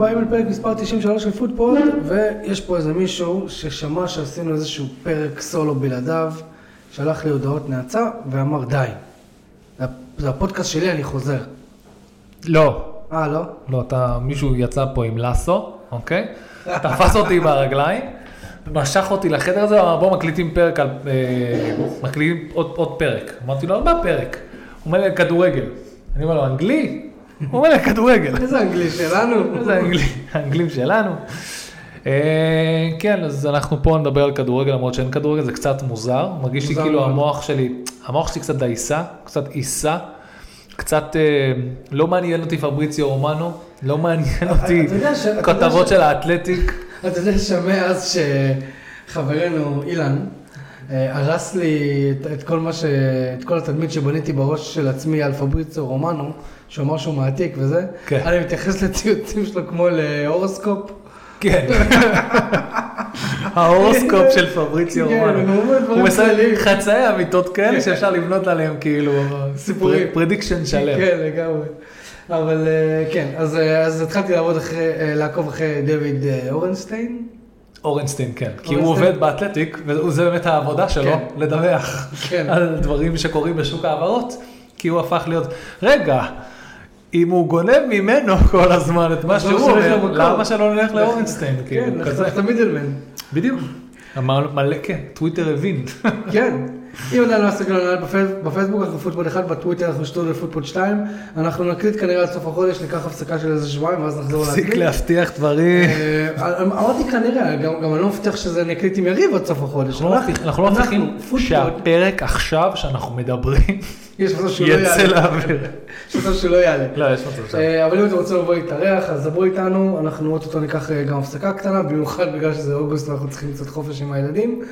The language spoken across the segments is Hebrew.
הבאים לפרק מספר 93 של פודפוד, ויש פה איזה מישהו ששמע שעשינו איזשהו פרק סולו בלעדיו, שלח לי הודעות נאצה ואמר די. זה- הפודקאסט שלי, אני חוזר. לא, אה, לא? לא, אתה, מישהו יצא פה עם לסו, אוקיי? תפס אותי ברגליים, משך אותי לחדר הזה, אמר בוא מקליטים פרק על, אה, מקליטים עוד, עוד פרק. אמרתי לו, על מה פרק? הוא אומר לי, כדורגל. אני אומר לו, אנגלי? הוא אומר לי, כדורגל. איזה אנגלי שלנו. זה האנגלי- האנגלים שלנו. אה, כן, אז אנחנו פה נדבר על כדורגל, למרות שאין כדורגל, זה קצת מוזר. מרגיש לי כאילו. המוח שלי, המוח שלי קצת דייסה, קצת עיסה. קצת אה, לא מעניין אותי פבריציו רומנו, לא מעניין אותי כותבות של האתלטיק. אתה יודע שמאז שחברנו אילן אה, הרס לי את, כל מה ש... את כל התדמית שבניתי בראש של עצמי על פבריציו רומנו, שהוא אמר שהוא מעתיק וזה, כן. אני מתייחס לציוצים שלו כמו להורוסקופ. כן. ההורוסקופ של פבריציו כן, רומנו. הוא מסיים. חצאי אמיתות כאלה שאפשר לבנות עליהם כאילו סיפורים. prediction שלם. כן, לגמרי. אבל אה, כן, אז, אה, אז התחלתי לעבוד אחרי, אה, לעקוב אחרי דויד אורנסטיין. אורנסטיין, כן. כי הוא. עובד באתלטיק, וזה באמת העבודה שלו, כן. לדווח כן. על דברים שקורים בשוק ההעברות, כי הוא הפך להיות, רגע, אם הוא גונב ממנו כל הזמן את מה שהוא אומר? למה שלא נלך? כן, כאילו, כזה. נחשף את ה middleman. בדיוק. אמר מלא, כן, טוויטר הבין. כן. אם עדיין לא עשיתם לנו בפייס- בפייסבוק, אנחנו פוטבול 1, בטוויטר אנחנו שטודל פוטבול 2. אנחנו נקליט כנראה עד סוף החודש, ניקח הפסקה של איזה שבועיים, ואז נחזור תפסיק להקליט. להבטיח דברים. אה, אמרתי כנראה, גם אני לא מבטיח שזה נקליט עם יריב עד סוף החודש. אנחנו לא לא מבטיחים פוטבול, שהפרק עכשיו שאנחנו מדברים יש מצב שהוא לא יצא יעלה. לאוויר. יש מצב שהוא לא יעלה. לא, יש מצב שם. אה, אבל אם אתם רוצים לבוא להתארח, אז דברו איתנו, אנחנו אוטוטו ניקח אה, גם הפסקה קטנה, במיוחד בגלל שזה אוגוסט ואנחנו צריכים קצת חופש עם הילדים.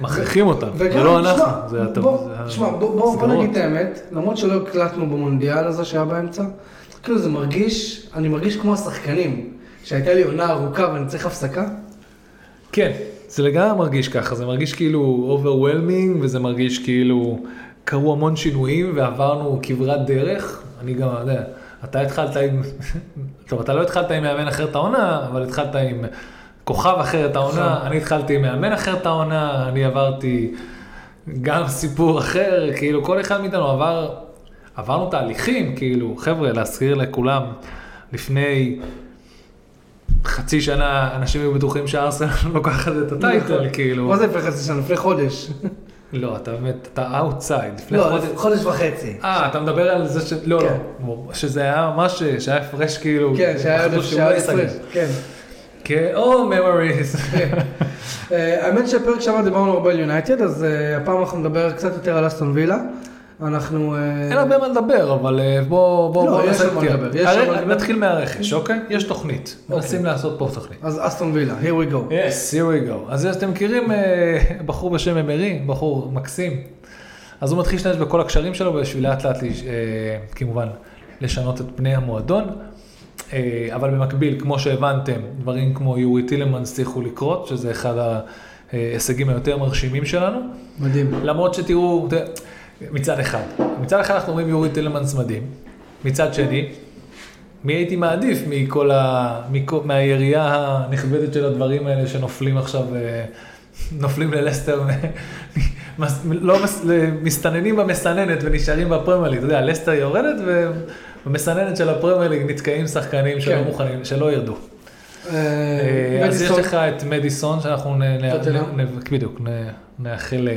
מכריחים אותנו, זה לא אנחנו, זה זה תשמע, בוא, בוא, בוא המסגרות. נגיד את האמת, למרות שלא הקלטנו במונדיאל הזה שהיה באמצע, כאילו זה מרגיש, אני מרגיש כמו השחקנים, שהייתה לי עונה ארוכה ואני צריך הפסקה. כן, זה לגמרי מרגיש ככה, זה מרגיש כאילו overwhelming וזה מרגיש כאילו קרו המון שינויים ועברנו כברת דרך. אני גם, אתה יודע, אתה התחלת עם, טוב, אתה לא התחלת עם מאמן אחר את העונה, אבל התחלת עם כוכב אחר את העונה, אני התחלתי עם מאמן אחר את העונה, אני עברתי גם סיפור אחר, כאילו כל אחד מאיתנו עבר, עברנו תהליכים, כאילו, חבר'ה, להזכיר לכולם, לפני חצי שנה אנשים היו בטוחים שארסנל לוקחת את הטייטל, כאילו. מה זה לפני חצי שנה? לפני חודש. לא, אתה באמת, אתה outside. לא, חודש. חודש וחצי. אה, אתה מדבר על זה ש... לא, כן. לא. שזה היה ממש, שהיה הפרש כאילו. כן, שהיה לא שהיה ייסגר. הפרש, כן. כן, או memories. אה, האמת שהפרק שעבר דיברנו הרבה על יונייטד, אז אה, הפעם אנחנו נדבר קצת יותר על אסטון וילה. אנחנו... אה, אין הרבה מה לדבר, אבל אה, בוא, בוא, לא, בוא יש מה. לדבר, יש הרי-. נתחיל מהרכש, אוקיי? יש תוכנית. מנסים לעשות פה תוכנית. אז אסטון וילה, here we go. Yes, here we go. אז אתם מכירים אה, בחור בשם אמרי, בחור מקסים. אז הוא מתחיל להשתמש בכל הקשרים שלו בשביל לאט לאט, כמובן, לשנות את פני המועדון. אבל במקביל, כמו שהבנתם, דברים כמו יורי טילמן הצליחו לקרות, שזה אחד ההישגים היותר מרשימים שלנו. מדהים. למרות שתראו, מצד אחד, מצד אחד אנחנו אומרים יורי טילמנס מדהים, מצד שני, מי הייתי מעדיף מכל ה... מכל, מהירייה הנכבדת של הדברים האלה שנופלים עכשיו, אה, נופלים ללסטר, לא מס- מסתננים במסננת ונשארים בפרמייר ליג, אתה יודע, לסטר יורדת ובמסננת של הפרמייר ליג נתקעים שחקנים שלא כן. מוכנים, שלא ירדו. אה, אה, אז יש לך את מדיסון, שאנחנו נ- בדיוק, נאחל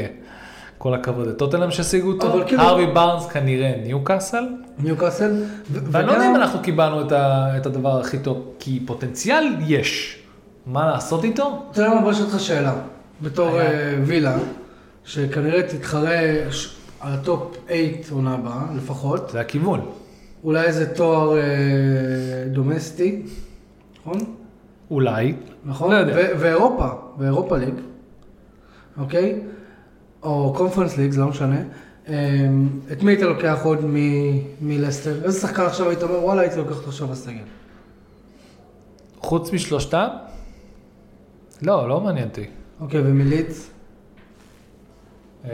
כל הכבוד לטוטנאם שהשיגו אותו, כאילו- הארווי בארנס כנראה ניוקאסל, ניוקאסל. ו- ואני לא יודע אם אנחנו קיבלנו את ה- את הדבר הכי טוב, כי פוטנציאל יש, מה לעשות איתו? אתה יודע מה, בוא אשאל אותך שאלה. בתור. אה, וילה, שכנראה תתחרה על ה top 8 עונה הבאה, לפחות. זה הכיוון. אולי איזה תואר אה, domestic, נכון? אולי, נכון? לא יודע. ואירופה, ואירופה ליג, אוקיי? או קונפרנס ליג, זה לא משנה. אה, את מי היית לוקח עוד מלסטר? איזה שחקן עכשיו היית אומר, וואלה, הייתי לוקח אותו עכשיו לסגל. חוץ משלושתם? לא, לא מעניין אותי. אוקיי, ומליץ? אה,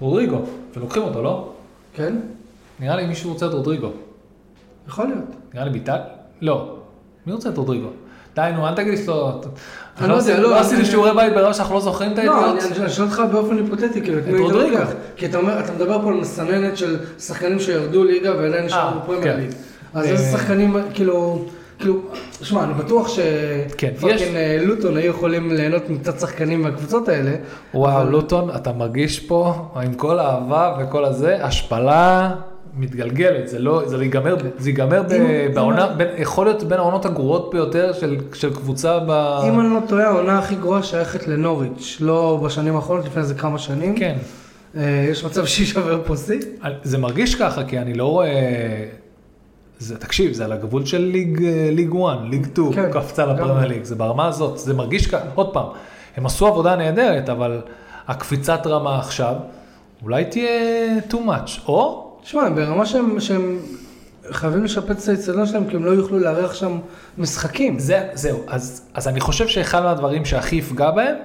רודריגו, ולוקחים אותו, לא? כן? נראה לי מישהו רוצה את רודריגו. יכול להיות. נראה לי ביטל, לא. מי רוצה את רודריגו? די, נו, אל תגיד שלא... אני לא יודע, לא, לא עשיתי שיעורי בית ברמה שאנחנו לא זוכרים את לא, אני שואל אותך באופן היפותטי, כאילו, את רודריגו. כי אתה אומר, אתה מדבר פה על מסננת של שחקנים שירדו ליגה ועדיין נשארו אה, בפרמייר כן. ליג. אז אה, איזה שחקנים, כאילו, כאילו, שמע, אני בטוח כן, שפאקינג אה, לוטון היו יכולים ליהנות מקצת שחקנים מהקבוצות האלה. וואו, לוטון, אתה מרגיש פה, עם כל האהבה וכל הזה, השפלה מתגלגלת, זה לא, זה ייגמר, זה ייגמר בעונה, בין- יכול להיות בין העונות הגרועות ביותר של, של קבוצה ב... אם אני לא טועה, העונה הכי גרועה שייכת לנוריץ', לא בשנים האחרונות, לפני איזה כמה שנים. כן, אה, יש מצב שיישבר פה שיא. זה מרגיש ככה, כי אני לא רואה... זה, תקשיב, זה על הגבול של ליג, אה, ליג 1, ליג 2, כן, קפצה גם. לפרמייר ליג, זה ברמה הזאת, זה מרגיש ככה, עוד פעם, הם עשו עבודה נהדרת, אבל הקפיצת רמה עכשיו, אולי תהיה too much, או שמע, הם ברמה שהם, שהם חייבים לשפץ את האצטדיון שלהם, כי הם לא יוכלו לארח שם משחקים. זה, זהו, אז, אז אני חושב שאחד מהדברים שהכי יפגע בהם,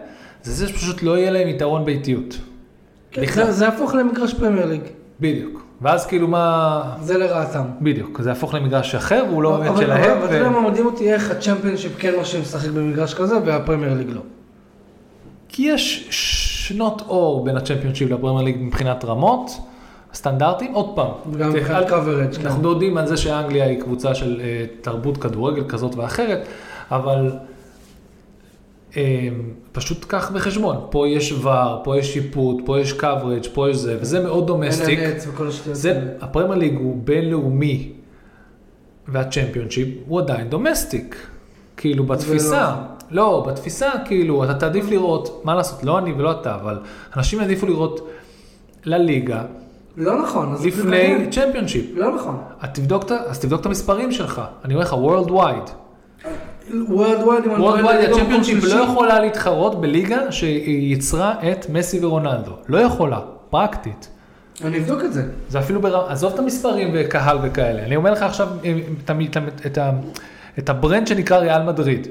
זה זה שפשוט לא יהיה להם יתרון באיטיות. בכלל. זה, יהפוך למגרש פרמייר ליג. בדיוק. ואז כאילו מה... זה לרעתם. בדיוק, זה יהפוך למגרש אחר, והוא לא באמת שלהם. אבל אתה יודע מה מדהים אותי, איך הצ'מפיונשיפ כן מרשים לשחק במגרש כזה, והפרמייר ליג לא. כי יש שנות אור בין הצ'מפיונשיפ לפרמייר ליג מבחינת רמות, סטנדרטים, עוד פעם. גם מבחינת coverage, כן. אנחנו יודעים על זה שאנגליה היא קבוצה של אה, תרבות כדורגל כזאת ואחרת, אבל אה, פשוט קח בחשבון, פה יש VAR, פה יש שיפוט, פה יש coverage, פה יש זה, וזה מאוד domestic. זה. הפרמייר ליג הוא בינלאומי, והצ'מפיונשיפ הוא עדיין domestic. כאילו בתפיסה, לא, בתפיסה כאילו, אתה תעדיף לראות, מה לעשות, לא אני ולא אתה, אבל אנשים יעדיפו לראות לליגה לא נכון. לפני. צ'מפיונשיפ. לא נכון. אז תבדוק את ה- אז תבדוק את המספרים שלך, אני אומר לך, World Wide. Wide, אם אני World Wide, הצ'מפיונשיפ. לא יכולה להתחרות בליגה שיצרה את מסי ורונלדו. לא יכולה, פרקטית. אני אבדוק את זה. זה אפילו ברמה, עזוב את המספרים וקהל וכאלה, אני אומר לך עכשיו את, את, את, ה- את ה brand שנקרא ריאל מדריד.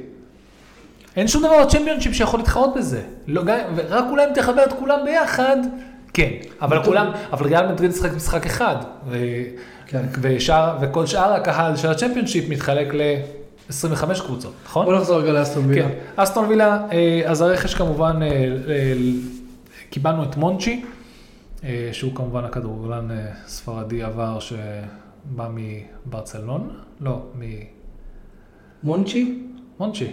אין שום דבר בצ'מפיונשיפ שיכול להתחרות בזה. לא, ורק אולי אם תחבר את כולם ביחד, כן. אבל כולם, אבל ריאל מדריד משחק משחק אחד. כן. וכל שאר הקהל של הצ'מפיונשיפ מתחלק ל-25 קבוצות, נכון? בוא נחזור רגע לאסטון וילה. כן, אסטון וילה, אה, אז הרכש כמובן, אה, אה, קיבלנו את מונצ'י, שהוא כמובן הכדורגלן ספרדי עבר שבא מברצלון, לא, מונצ'י? ממונצ'י.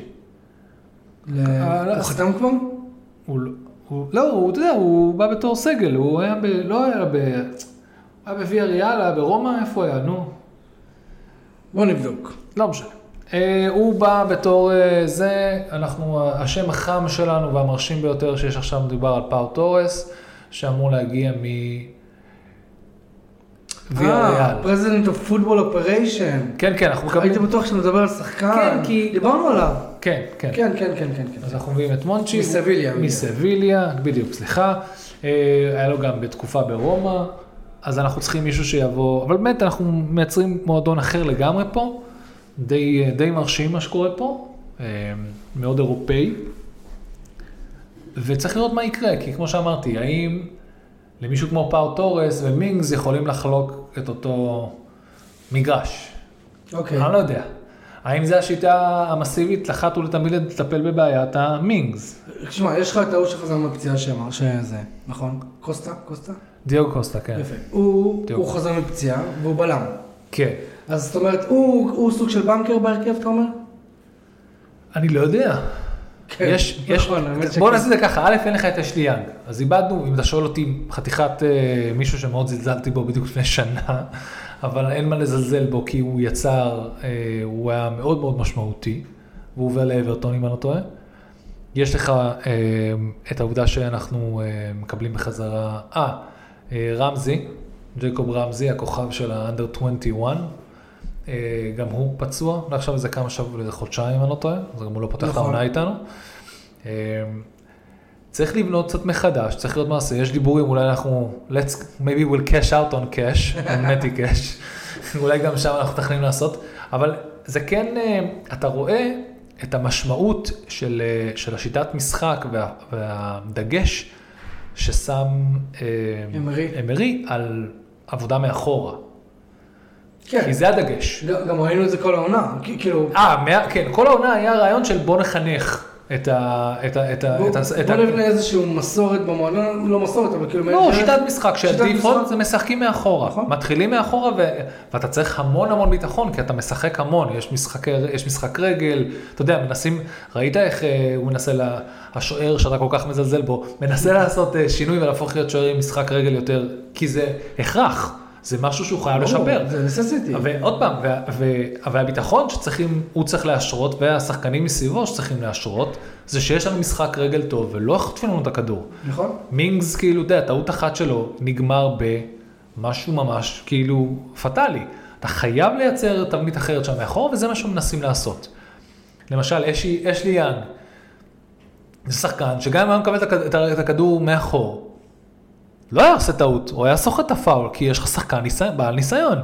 ל- אה, לא, הוא חתם כבר? הוא, לא- הוא, לא, הוא, אתה יודע, הוא בא בתור סגל, הוא היה ב... לא היה ב... היה בוויאריאל, היה ברומא, איפה היה? נו. בוא נבדוק. לא משנה. אה, הוא בא בתור אה, זה, אנחנו, השם החם שלנו והמרשים ביותר שיש עכשיו מדובר על פאו תורס, שאמור להגיע מ... ריאל. president of football operation. כן, כן, אנחנו מקבלים... הייתי בטוח שאתה מדבר על שחקן. כן, כי- דיברנו עליו. כן, כן. כן, כן, כן, כן. כן. אז אנחנו מביאים את מונצ'י. מסביליה. מסביליה, בדיוק, סליחה. אה, היה לו גם בתקופה ברומא, אז אנחנו צריכים מישהו שיבוא, אבל באמת אנחנו מייצרים מועדון אחר לגמרי פה, די, די מרשים מה שקורה פה, אה, מאוד אירופאי, וצריך לראות מה יקרה, כי כמו שאמרתי, האם למישהו כמו פאו תורס ומינגס יכולים לחלוק את אותו מגרש? אוקיי. אני לא יודע. האם זו השיטה המסיבית אחת ולתמיד לטפל בבעיית המינגס? תשמע, יש לך את ההוא שחזר מהפציעה שאמר שזה, נכון? קוסטה? קוסטה? דיאגו קוסטה, כן. יפה. הוא. הוא חזר מפציעה והוא בלם. כן. אז זאת אומרת, הוא הוא סוג של בנקר בהרכב, אתה אומר? אני לא יודע. כן, יש, יש, נכון, בוא. נעשה את זה ככה, א', אין לך את אשלי יאנג. אז איבדנו, אם אתה שואל אותי, חתיכת אה, מישהו שמאוד זלזלתי בו בדיוק לפני שנה, אבל אין מה לזלזל בו כי הוא יצר, אה, הוא היה מאוד מאוד משמעותי, והוא עובר לאברטון אם אני לא טועה. יש לך אה, את העובדה שאנחנו אה, מקבלים בחזרה, אה, אה, רמזי, ג'קוב רמזי, הכוכב של האנדר 21, אה, גם הוא פצוע, לא עכשיו איזה כמה שבוע, איזה חודשיים אם אני לא טועה, אז גם הוא לא פותח את נכון. העונה איתנו. צריך לבנות קצת מחדש, צריך להיות מעשה, יש דיבורים, אולי אנחנו, let's, maybe we'll cash out on cash, on מתי cash, אולי גם שם אנחנו מתכננים לעשות, אבל זה כן, אה, אתה רואה את המשמעות של, אה, של השיטת משחק וה, והדגש ששם אה, אמרי. אמרי על עבודה מאחורה. כן. כי זה הדגש. גם ראינו את זה כל העונה, כאילו, אה, כן, כל העונה היה רעיון של בוא נחנך את ה... את ה... את ה... בוא את ה- את בוא ה- נבנה איזושהי מסורת במועדון, לא מסורת, אבל כאילו... לא, שיטת משחק שהדיפולט משחק. זה משחקים מאחורה. נכון. מתחילים מאחורה ו... ואתה צריך המון המון ביטחון, כי אתה משחק המון. יש משחק רגל, אתה יודע, מנסים, ראית איך אה, הוא מנסה, לה... השוער שאתה כל כך מזלזל בו, מנסה לעשות אה, שינוי ולהפוך להיות שוער עם משחק רגל יותר, כי זה הכרח, זה משהו שהוא חייב לשפר. זה necessity. ועוד פעם, והביטחון שצריכים, הוא צריך להשרות, והשחקנים מסביבו שצריכים להשרות, זה שיש לנו משחק רגל טוב ולא חוטפים לנו את הכדור. נכון? מינגס, כאילו, אתה יודע, טעות אחת שלו נגמר במשהו ממש, כאילו, פטאלי. אתה חייב לייצר תבנית אחרת שם מאחור, וזה מה שמנסים לעשות. למשל, אשלי יאנג, זה שחקן שגם אם היה מקבל את הכדור מאחור, לא היה עושה טעות, הוא היה סוחט את הפאול, כי יש לך שחקן בעל ניסיון,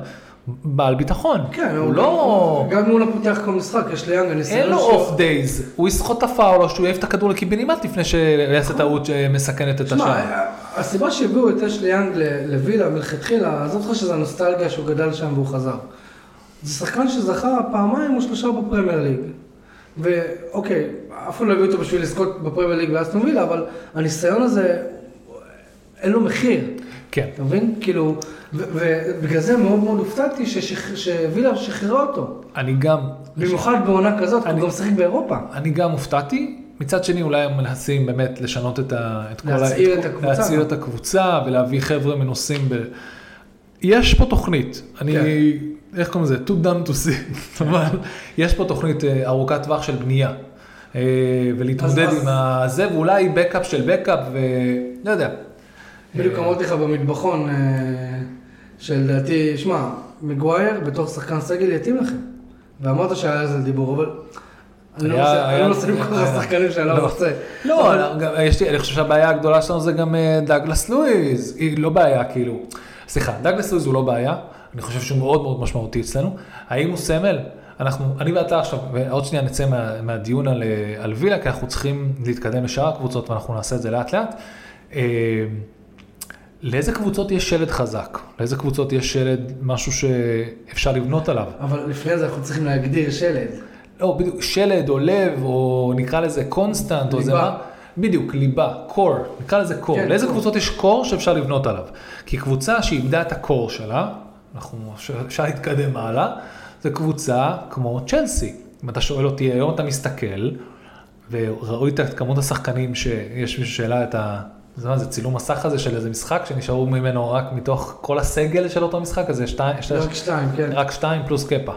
בעל ביטחון. כן, הוא לא... גם אם הוא לא פותח כל משחק, יש ליאנג, הניסיון אין לו off days, הוא יסחוט את הפאול או שהוא יעיף את הכדור לקיבינימט לפני שיעשה טעות שמסכנת את השער. שמע, הסיבה שהביאו את אשלי יאנג ל- לווילה מלכתחילה, עזוב אותך שזה הנוסטלגיה שהוא גדל שם והוא חזר. זה שחקן שזכה פעמיים או שלושה בפרמייר ליג. ואוקיי, אף אחד לא הביא אותו בשביל לזכות בפרמייר ליג באסטון וילה, אבל הניסיון הזה, אין לו מחיר. כן. אתה מבין? כאילו, ובגלל זה מאוד מאוד הופתעתי שווילה שחררה אותו. אני גם, במיוחד בעונה כזאת, הוא גם משחק באירופה. אני גם הופתעתי. מצד שני, אולי הם מנסים באמת לשנות את, ה, את כל ה... להצעיר את הקבוצה. להצעיר את הקבוצה ולהביא חבר'ה מנוסים ב... יש פה תוכנית, אני, כן. איך קוראים לזה? too done to see, אבל יש פה תוכנית אה, ארוכת טווח של בנייה. אה, ולהתמודד עם הזה, ואולי בקאפ של בקאפ, ולא יודע. בדיוק אה, אמרתי לך במטבחון, אה, שלדעתי, שמע, מגווייר בתור שחקן סגל יתאים לכם. ואמרת שהיה על זה דיבור, אבל אני לא רוצה- לא למכור לשחקנים שאני לא. רוצה. לא, אני חושב שהבעיה הגדולה שלנו זה גם אה, דאגלס לואיז, היא לא בעיה כאילו, סליחה, דאגלס לואיז הוא לא בעיה, אני חושב שהוא מאוד מאוד משמעותי אצלנו, האם הוא סמל? אנחנו, אני ואתה עכשיו, ועוד שנייה נצא מה, מהדיון על, על וילה, כי אנחנו צריכים להתקדם לשאר הקבוצות ואנחנו נעשה את זה לאט לאט. לאיזה קבוצות יש שלד חזק? לאיזה קבוצות יש שלד, משהו שאפשר לבנות עליו? אבל לפני זה אנחנו צריכים להגדיר שלד. לא, בדיוק, שלד או לב, או נקרא לזה constant, או זה. מה? בדיוק, ליבה, core, נקרא לזה קור. כן, לאיזה core. קבוצות יש קור שאפשר לבנות עליו? כי קבוצה שאיבדה את הקור שלה, אנחנו, אפשר להתקדם הלאה, זה קבוצה כמו צ'לסי. אם אתה שואל אותי, היום אתה מסתכל, וראית את כמות השחקנים שיש מישהו שהעלה את ה... זה מה זה, צילום מסך הזה של איזה משחק שנשארו ממנו רק מתוך כל הסגל של אותו משחק, אז יש שתיים, יש- רק שתיים, כן. רק שתיים פלוס קפה,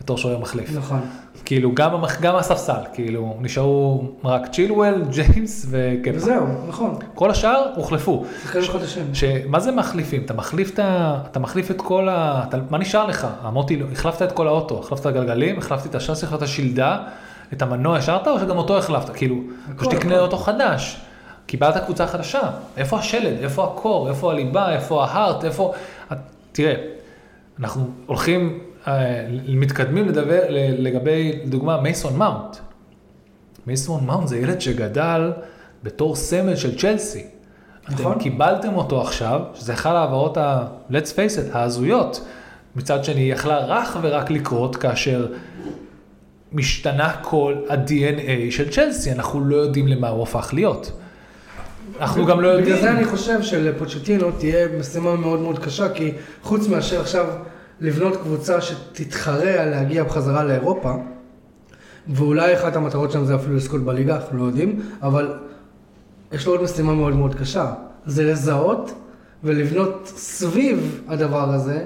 בתור שוער מחליף. נכון. כאילו גם. גם הספסל, כאילו נשארו רק צ'ילואל, ג'יימס וקפה. וזהו, נכון. כל השאר הוחלפו. שחקנים חדשים. שמה זה מחליפים? אתה מחליף את. אתה מחליף את כל ה... אתה... מה נשאר לך? אמרתי לו, החלפת את כל האוטו, החלפת את הגלגלים, החלפתי את השאסי, החלפת את השלדה, את המנוע השארת או שגם אותו החלפת? כאילו, פשוט תקנה. אוטו חדש. קיבלת קבוצה חדשה, איפה השלד, איפה הקור, איפה הליבה, איפה ההארט, איפה... תראה, אנחנו הולכים, אה, מתקדמים לדבר, לגבי, לדוגמה, מייסון מאונט. מייסון מאונט זה ילד שגדל בתור סמל של צ'לסי. נכון. אתם קיבלתם אותו עכשיו, שזה אחד ההעברות ה... let's face it, ההזויות. מצד שני, היא יכלה רך ורק לקרות כאשר משתנה כל ה-DNA של צ'לסי, אנחנו לא יודעים למה הוא הפך להיות. אנחנו גם לא יודעים. בגלל זה אני חושב שלפוצ'טינו תהיה משימה מאוד מאוד קשה, כי חוץ מאשר עכשיו לבנות קבוצה שתתחרה להגיע בחזרה לאירופה, ואולי אחת המטרות שם זה אפילו לזכות בליגה, אנחנו לא יודעים, אבל יש לו עוד משימה מאוד מאוד קשה, זה לזהות ולבנות סביב הדבר הזה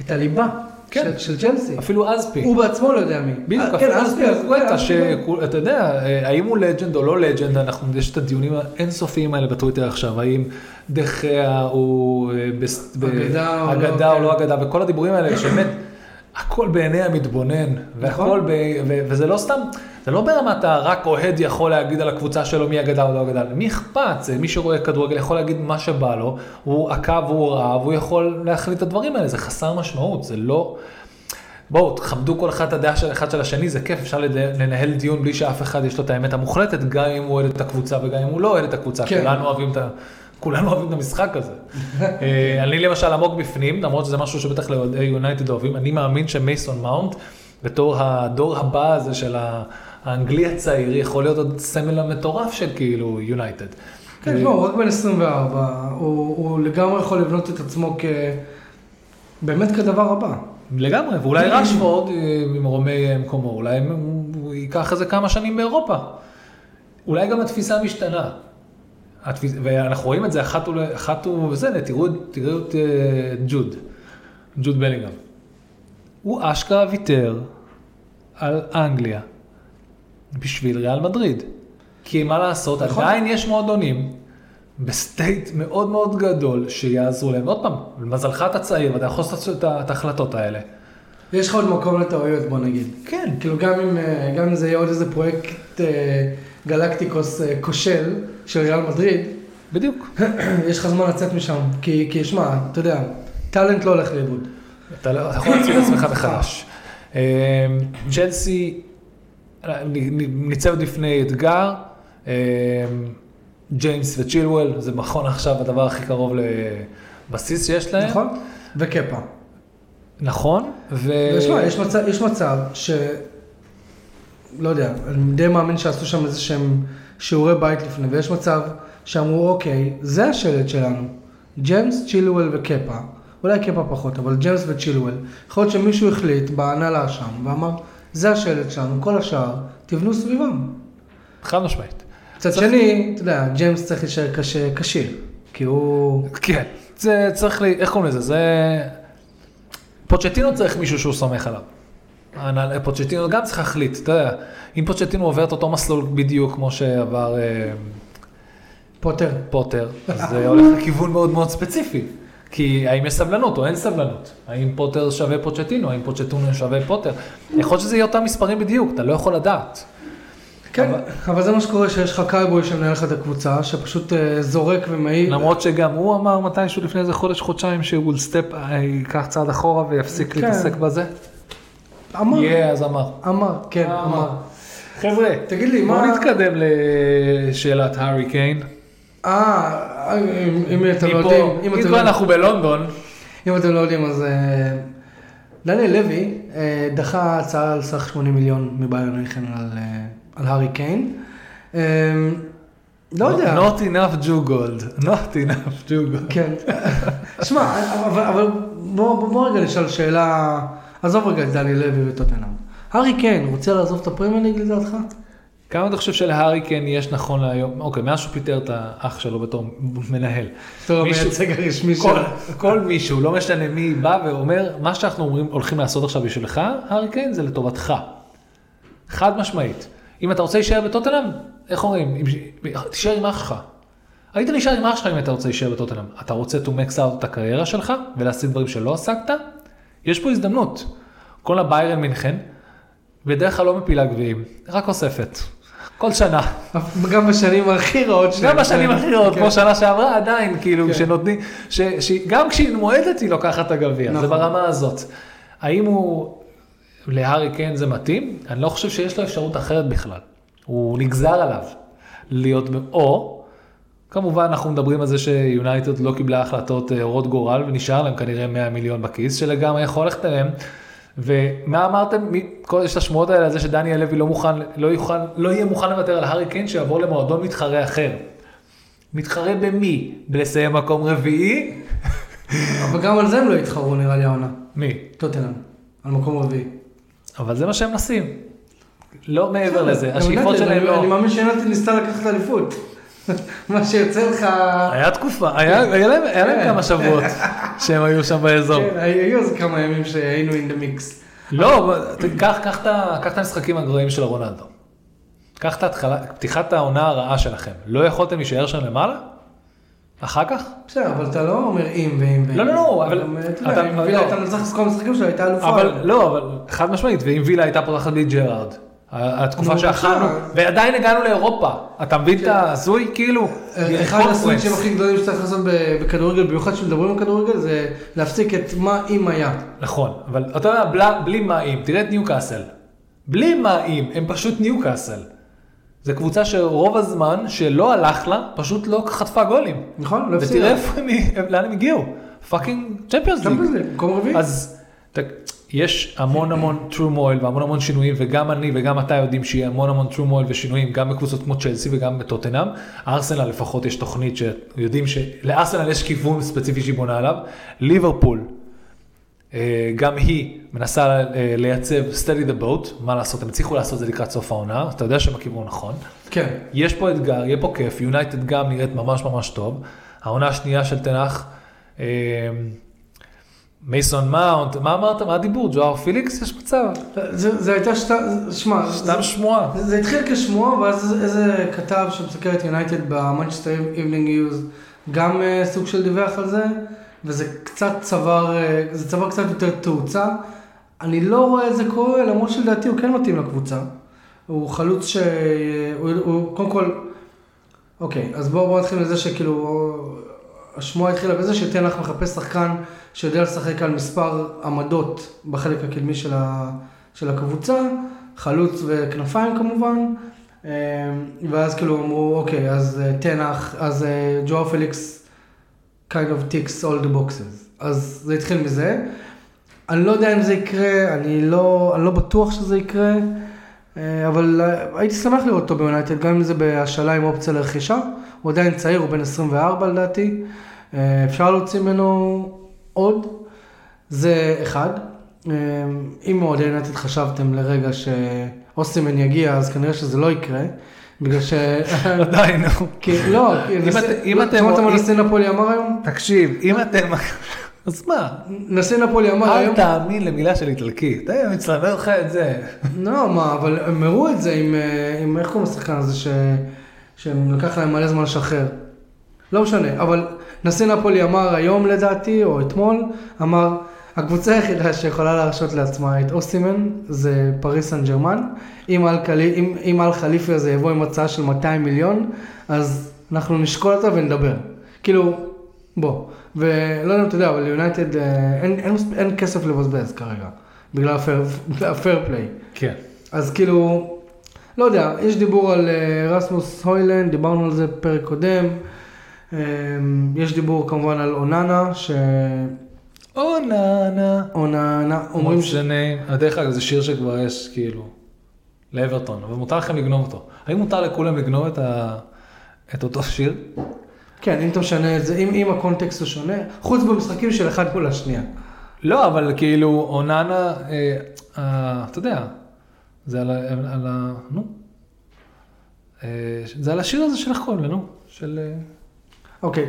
את הליבה כן. של, צ'לסי. אפילו אזפי. הוא בעצמו לא יודע מי. בדיוק, אה, אפילו כן, אזפי אז- אזגואטה, כן, שאתה יודע, אה, האם הוא לג'נד או לא לג'נד, אנחנו, יש את הדיונים האינסופיים האלה בטוויטר עכשיו, האם דחיה הוא אה, אגדה או לא, כן. לא אגדה, וכל הדיבורים האלה, שבאמת, הכל בעיני המתבונן, והכל, נכון. ב, ו, וזה לא סתם, זה לא ברמת הרק אוהד יכול להגיד על הקבוצה שלו מי אגדה או לא אגדה, מי אכפת, זה מי שרואה כדורגל יכול להגיד מה שבא לו, הוא עקב והוא ראה, והוא יכול להחליט את הדברים האלה, זה חסר משמעות, זה לא... בואו, תכבדו כל אחד את הדעה של אחד של השני, זה כיף, אפשר לנהל דיון בלי שאף אחד יש לו את האמת המוחלטת, גם אם הוא אוהד את הקבוצה וגם אם הוא לא אוהד את הקבוצה, כן. כולנו אוהבים את ה... כולנו אוהבים את המשחק הזה. אה, אני למשל עמוק בפנים, למרות שזה משהו שבטח לאוהדי יונייטד אוהבים, אני מאמין שמייסון מאונט, בתור הדור הבא הזה של האנגלי הצעיר, יכול להיות עוד סמל המטורף של כאילו יונייטד. כן, לא, הוא רק בן 24, הוא, הוא לגמרי יכול לבנות את עצמו כ... באמת כדבר הבא. לגמרי, ואולי רשפורד ממרומי מקומו, אולי הוא ייקח איזה כמה שנים באירופה. אולי גם התפיסה משתנה. ואנחנו רואים את זה אחת, ול... אחת וזה, תראו, תראו את אה, ג'וד, ג'וד בלינגהם. הוא אשכרה ויתר על אנגליה בשביל ריאל מדריד. כי מה לעשות, נכון. עדיין יש מועדונים ב state מאוד מאוד גדול שיעזרו להם. עוד פעם, למזלך אתה צעיר ואתה יכול לעשות את ההחלטות האלה. יש לך עוד מקום לטעויות בוא נגיד. כן. כאילו גם אם, אה, גם אם זה יהיה עוד איזה פרויקט אה, גלקטיקוס אה, כושל של ריאל מדריד. בדיוק. יש לך זמן לצאת משם. כי, כי שמע, אתה יודע, טאלנט לא הולך לאיבוד. אתה לא יכול להציג את עצמך מחדש. צ'לסי ניצבת בפני אתגר. ג'יימס וצ'ילואל, זה מכון עכשיו הדבר הכי קרוב לבסיס שיש להם. נכון, וקפה. נכון, ו... ושמע, יש מצב, יש מצב ש... לא יודע, אני די מאמין שעשו שם איזה שהם שיעורי בית לפני, ויש מצב שאמרו, אוקיי, זה השלט שלנו. ג'יימס, צ'ילואל וקפה. אולי קפה פחות, אבל ג'יימס וצ'ילואל. יכול להיות שמישהו החליט בהנהלה שם, ואמר, זה השלט שלנו, כל השאר, תבנו סביבם. חד משמעית. מצד שני, אתה יודע, ג'יימס צריך להישאר כשיר, כי הוא... כן, זה צריך, לי, איך קוראים לזה? זה... פוצ'טינו צריך מישהו שהוא סומך עליו. פוצ'טינו גם צריך להחליט, אתה יודע, אם פוצ'טינו עובר את אותו מסלול בדיוק כמו שעבר אה, פוטר, פוטר, אז זה הולך לכיוון מאוד מאוד ספציפי. כי האם יש סבלנות או אין סבלנות? האם פוטר שווה פוצ'טינו? האם פוצ'טינו שווה פוטר? יכול להיות שזה יהיה אותם מספרים בדיוק, אתה לא יכול לדעת. כן, אבל... אבל זה מה שקורה שיש לך קייבוי שמנהל לך את הקבוצה, שפשוט uh, זורק ומעיד. למרות שגם הוא אמר מתישהו לפני איזה חודש, חודשיים, שהוא סטפ, אה, ייקח צעד אחורה ויפסיק כן. להתעסק בזה. אמר. יהיה, yeah, אז אמר. אמר, כן, אמר. אמר. חבר'ה, תגיד לי, מה... בוא נתקדם לשאלת הארי קיין. אה, אם אתם לא יודעים... אם כבר לא- אנחנו בלונדון. אם אתם לא יודעים, אז... אה, דניאל לוי דחה הצעה על סך 80 מיליון מביירן מינכן על... על הארי קיין. לא יודע. Not enough Jew gold, not enough Jew gold. כן. שמע, אבל בוא רגע נשאל שאלה, עזוב רגע את דני לוי וטוטנאם. הארי קיין רוצה לעזוב את הפרמייר ליג לדעתך? כמה אתה חושב שלהארי קיין יש נכון להיום, אוקיי, מאז שהוא פיטר את האח שלו בתור מנהל. בתור המייצג הרשמי שלו. כל מישהו, לא משנה מי בא ואומר, מה שאנחנו אומרים, הולכים לעשות עכשיו בשבילך, הארי קיין זה לטובתך. חד משמעית. אם אתה רוצה להישאר בטוטנאם, איך אומרים, תישאר עם אח שלך. היית נשאר עם אח שלך אם אתה רוצה להישאר בטוטנאם. אתה רוצה to max out את הקריירה שלך ולהשיג דברים שלא עסקת? יש פה הזדמנות. כל הביירן מינכן, בדרך כלל לא מפילה גביעים, רק אוספת. כל שנה. גם בשנים הכי רעות שלהם. גם בשנים הכי רעות, כמו כן. שנה שעברה, עדיין, כאילו, כן. שנותנים, גם כשהיא מועדת היא לוקחת את הגביע, זה נכון. ברמה הזאת. האם הוא להארי קיין זה מתאים? אני לא חושב שיש לו אפשרות אחרת בכלל. הוא נגזר עליו להיות, או, כמובן אנחנו מדברים על זה שיונייטד לא קיבלה החלטות אורות אה, גורל ונשאר להם כנראה 100 מיליון בכיס, שלגמרי יכול ללכת אליהם. ומה אמרתם? כל יש את השמועות האלה על זה שדניאל לוי לא מוכן, לא, יוכל, לא יהיה מוכן לוותר על הארי קיין שיעבור למועדון מתחרה אחר. מתחרה במי? בלסיים מקום רביעי? אבל גם על זה הם לא יתחרו נראה לי העונה. מי? טוטנאם, על מקום רביעי. אבל זה מה שהם מנסים. לא מעבר לזה, השאיפות שלהם לא... אני מאמין שיונתן ניסתה לקחת אליפות. מה שיוצא לך... היה תקופה, היה להם כן. כמה שבועות שהם היו שם באזור. כן, היו איזה כמה ימים שהיינו in the mix. לא, קח את המשחקים הגרועים של רונלדו. קח את פתיחת העונה הרעה שלכם. לא יכולתם להישאר שם למעלה? אחר כך? בסדר, אבל אתה לא אומר אם ואם ואם. לא, לא, לא, אבל... אתה אם וילה הייתה מנצחת את כל המשחקים שלה, הייתה אלופה. אבל לא, אבל חד משמעית, ואם וילה הייתה פותחת בלי ג'רארד. התקופה שאכלנו, ועדיין הגענו לאירופה. אתה מבין את ההזוי? כאילו, אחד הסוויצ'ים הכי גדולים שצריך לעשות בכדורגל, במיוחד כשמדברים על כדורגל, זה להפסיק את מה אם היה. נכון, אבל אתה יודע, בלי מה אם, תראה את ניוקאסל. בלי מה אם, הם פשוט ניוקאסל. זה קבוצה שרוב הזמן שלא הלך לה, פשוט לא חטפה גולים. נכון? לא הפסידה. ותראה לאן הם הגיעו. fucking צ'מפיונס ליג. מקום רביעי. אז יש המון המון turmoil והמון המון שינויים, וגם אני וגם אתה יודעים שיהיה המון המון turmoil ושינויים, גם בקבוצות כמו צ'לסי וגם בטוטנאם. ארסנל לפחות יש תוכנית שיודעים שלארסנל יש כיוון ספציפי שהיא בונה עליו. ליברפול, אה, גם היא מנסה אה, לייצב steady the boat, מה לעשות, הם הצליחו לעשות את זה לקראת סוף העונה, אתה יודע שהם בכיוון נכון. כן. יש פה אתגר, יהיה פה כיף, יונייטד גם נראית ממש ממש טוב. העונה השנייה של תנח, אה, מייסון מאונט, מה אמרת? מה הדיבור? ז'ואאו פליקס? יש מצב. זה זה הייתה שת... שמע, סתם שמועה. זה, זה התחיל כשמועה, ואז איזה כתב שמסקר את יונייטד במנצ'סטר איבנינג ניוז, גם אה, סוג של דיווח על זה, וזה קצת צבר, אה, זה צבר קצת יותר תאוצה. אני לא רואה את זה קורה, למרות שלדעתי הוא כן מתאים לקבוצה. הוא חלוץ ש... הוא, הוא קודם כל, אוקיי, אז בואו בוא נתחיל מזה שכאילו, השמועה התחילה בזה שתנח מחפש שחקן שיודע לשחק על מספר עמדות בחלק הקדמי של, ה, של הקבוצה, חלוץ וכנפיים כמובן, אה, ואז כאילו אמרו, אוקיי, אז אה, תנח, אז אה, ג'ואר פליקס kind of ticks all the boxes. אז זה התחיל מזה. אני לא יודע אם זה יקרה, אני לא, אני לא בטוח שזה יקרה, אה, אבל הייתי שמח לראות אותו ביונייטד, גם אם זה בהשאלה עם אופציה לרכישה. הוא עדיין צעיר, הוא בן 24 לדעתי. אה, אפשר להוציא ממנו עוד. זה אחד. אה, אם אוהדי יונייטד חשבתם לרגע שאוסטימן יגיע, אז כנראה שזה לא יקרה. בגלל ש... עדיין, נו. כי, לא, אם לא, אתם שמעתם מה נשיא נפולי אמר היום? תקשיב, אם אתם... אז מה? נשיא נפולי אמר אל היום... תאמין למילה של איטלקי. אתה מצלם לך את זה. לא, מה, אבל הם הראו את זה עם, אה, עם איך קוראים לשחקן הזה, ש... שהם לקח להם מלא זמן לשחרר. לא משנה, אבל נשיא נפולי אמר היום לדעתי, או אתמול, אמר, הקבוצה היחידה שיכולה להרשות לעצמה את אוסימן זה פריס סן ג'רמן. אם אל, קלי, אם, אם אל חליפי הזה יבוא עם הצעה של 200 מיליון, אז אנחנו נשקול אותה ונדבר. כאילו, בוא. ולא יודע אם אתה יודע, אבל ליונייטד אה, אין, אין, אין כסף לבזבז כרגע, בגלל ה fair play. כן. אז כאילו, לא יודע, יש דיבור על אה, רסמוס הוילנד, דיברנו על זה בפרק קודם. אה, יש דיבור כמובן על אוננה, ש... Oh na na. אוננה, אומרים ש... משנה. דרך אגב, זה שיר שכבר יש, כאילו, לאברטון, אבל מותר לכם לגנוב אותו. האם מותר לכולם לגנוב את ה- את אותו שיר? כן, אם אתה משנה את זה, אם, אם הקונטקסט הוא שונה, חוץ במשחקים של אחד מול השנייה. לא, אבל כאילו, אוננה, אה, אה, אתה יודע, זה על ה... על ה נו. אה, זה על השיר הזה של איך קוראים לנו? של... אה, אוקיי,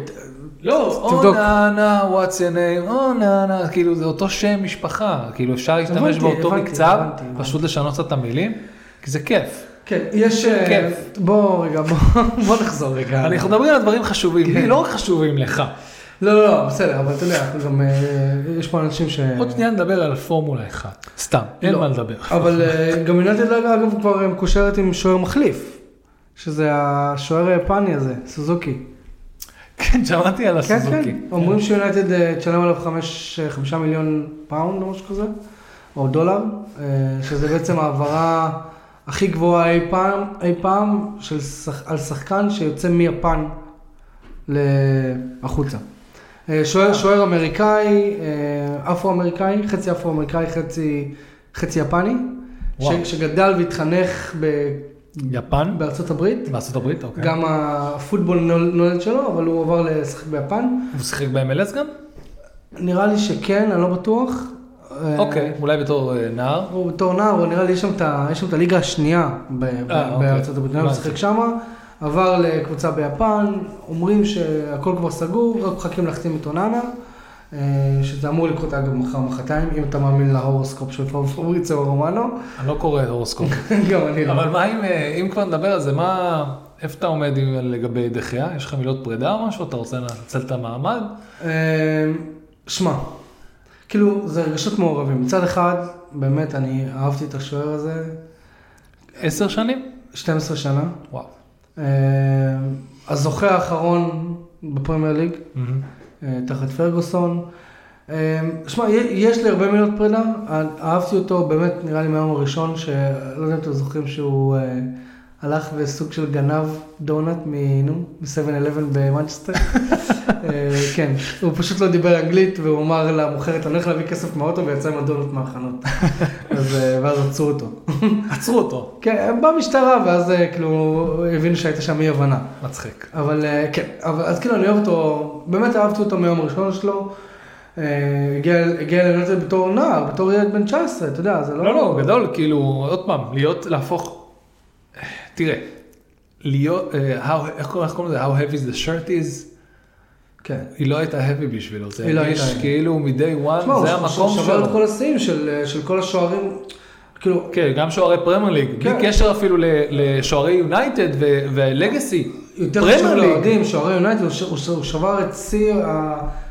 לא. אוננה, what's your name, אוננה, כאילו זה אותו שם משפחה, כאילו אפשר להשתמש באותו מקצב, פשוט לשנות את המילים, כי זה כיף. כן, יש... אה, כיף. בוא רגע, בוא, נחזור רגע. אנחנו מדברים על דברים חשובים, לי כן. לא רק חשובים לך. לא, לא, לא, בסדר, אבל אתה יודע, גם... אה, יש פה אנשים ש... עוד שנייה נדבר על פורמולה 1, סתם, אין לא. מה לדבר. אבל אה, גם יונתד אגב כבר מקושרת עם שוער מחליף, שזה השוער היפני הזה, סוזוקי. כן, שמעתי על כן, הסוזוקי. כן, אומרים שיונייטד אה, תשלם עליו אה, חמישה מיליון פאונד או משהו כזה, או דולר, אה, שזה בעצם ההעברה הכי גבוהה אי פעם, אי פעם של על שחקן שיוצא מיפן החוצה. אה, שוער, שוער אמריקאי, אה, אפרו-אמריקאי, חצי אפרו-אמריקאי, חצי, חצי יפני, ש. שגדל והתחנך ב, יפן? בארצות הברית. בארצות הברית, אוקיי. גם הפוטבול נול- נולד שלו, אבל הוא עבר לשחק ביפן. הוא שיחק ב-MLS גם? נראה לי שכן, אני לא בטוח. אה, אוקיי, אולי בתור נער. הוא בתור נער, הוא נראה לי יש שם את הליגה השנייה ב- ב- אה, אוקיי. בארצות הברית, הוא הבנתי. משחק שמה, עבר לקבוצה ביפן, אומרים שהכל כבר סגור, רק מחכים להחתים את אוננה, אה, שזה אמור לקרות אגב מחר מחרתיים, אם אתה מאמין להורוסקופ של פבריצו רומנו, אני לא קורא הורוסקופ. גם אני לא. אבל מה אם, אה, אם כבר נדבר על זה, מה, איפה אתה עומד לגבי דחייה? יש לך מילות פרידה או משהו? אתה רוצה לנצל את המעמד? אה, שמע, כאילו זה רגשות מעורבים, מצד אחד, באמת אני אהבתי את השוער הזה, עשר שנים? 12 שנה. וואו. אה, הזוכה האחרון בפרמייר ליג. אה, תחת פרגוסון. אה, שמע, יש לי הרבה מילות פרידה, אה, אהבתי אותו באמת, נראה לי מהיום הראשון, שלא יודע אם אתם זוכרים שהוא הלך וסוג של גנב דונלד מ... נו, מ-7-11 במנצ'סטר. אה, כן, הוא פשוט לא דיבר אנגלית והוא אמר למוכרת, אני הולך להביא כסף מהאוטו ויצא עם הדונלד מהחנות. אה, ואז עצרו אותו. עצרו אותו. כן, במשטרה ואז אה, כאילו הבינו שהייתה שם אי הבנה. מצחיק. אבל כן, אז כאילו אני אוהב אותו, באמת אהבתי אותו מיום הראשון שלו. הגיע אלינו בתור נער, בתור ילד בן 19, אתה יודע, זה לא... לא, לא, גדול, כאילו, עוד פעם, להיות, להפוך, תראה, להיות, אה, how- איך קוראים לזה? How heavy the shirt is? כן. היא לא הייתה heavy בשבילו, זה לא הרגיש. כאילו מ-day one, זה המקום ש- שבר את שלו. כל השיאים של, של כל השוערים, כאילו, כן, גם שוערי פרמייר ליג, בלי כן. קשר אפילו לשוערי יונייטד ולגאסי. יותר חשוב. לאוהדים, שוערי יונייטד, הוא שבר את שיא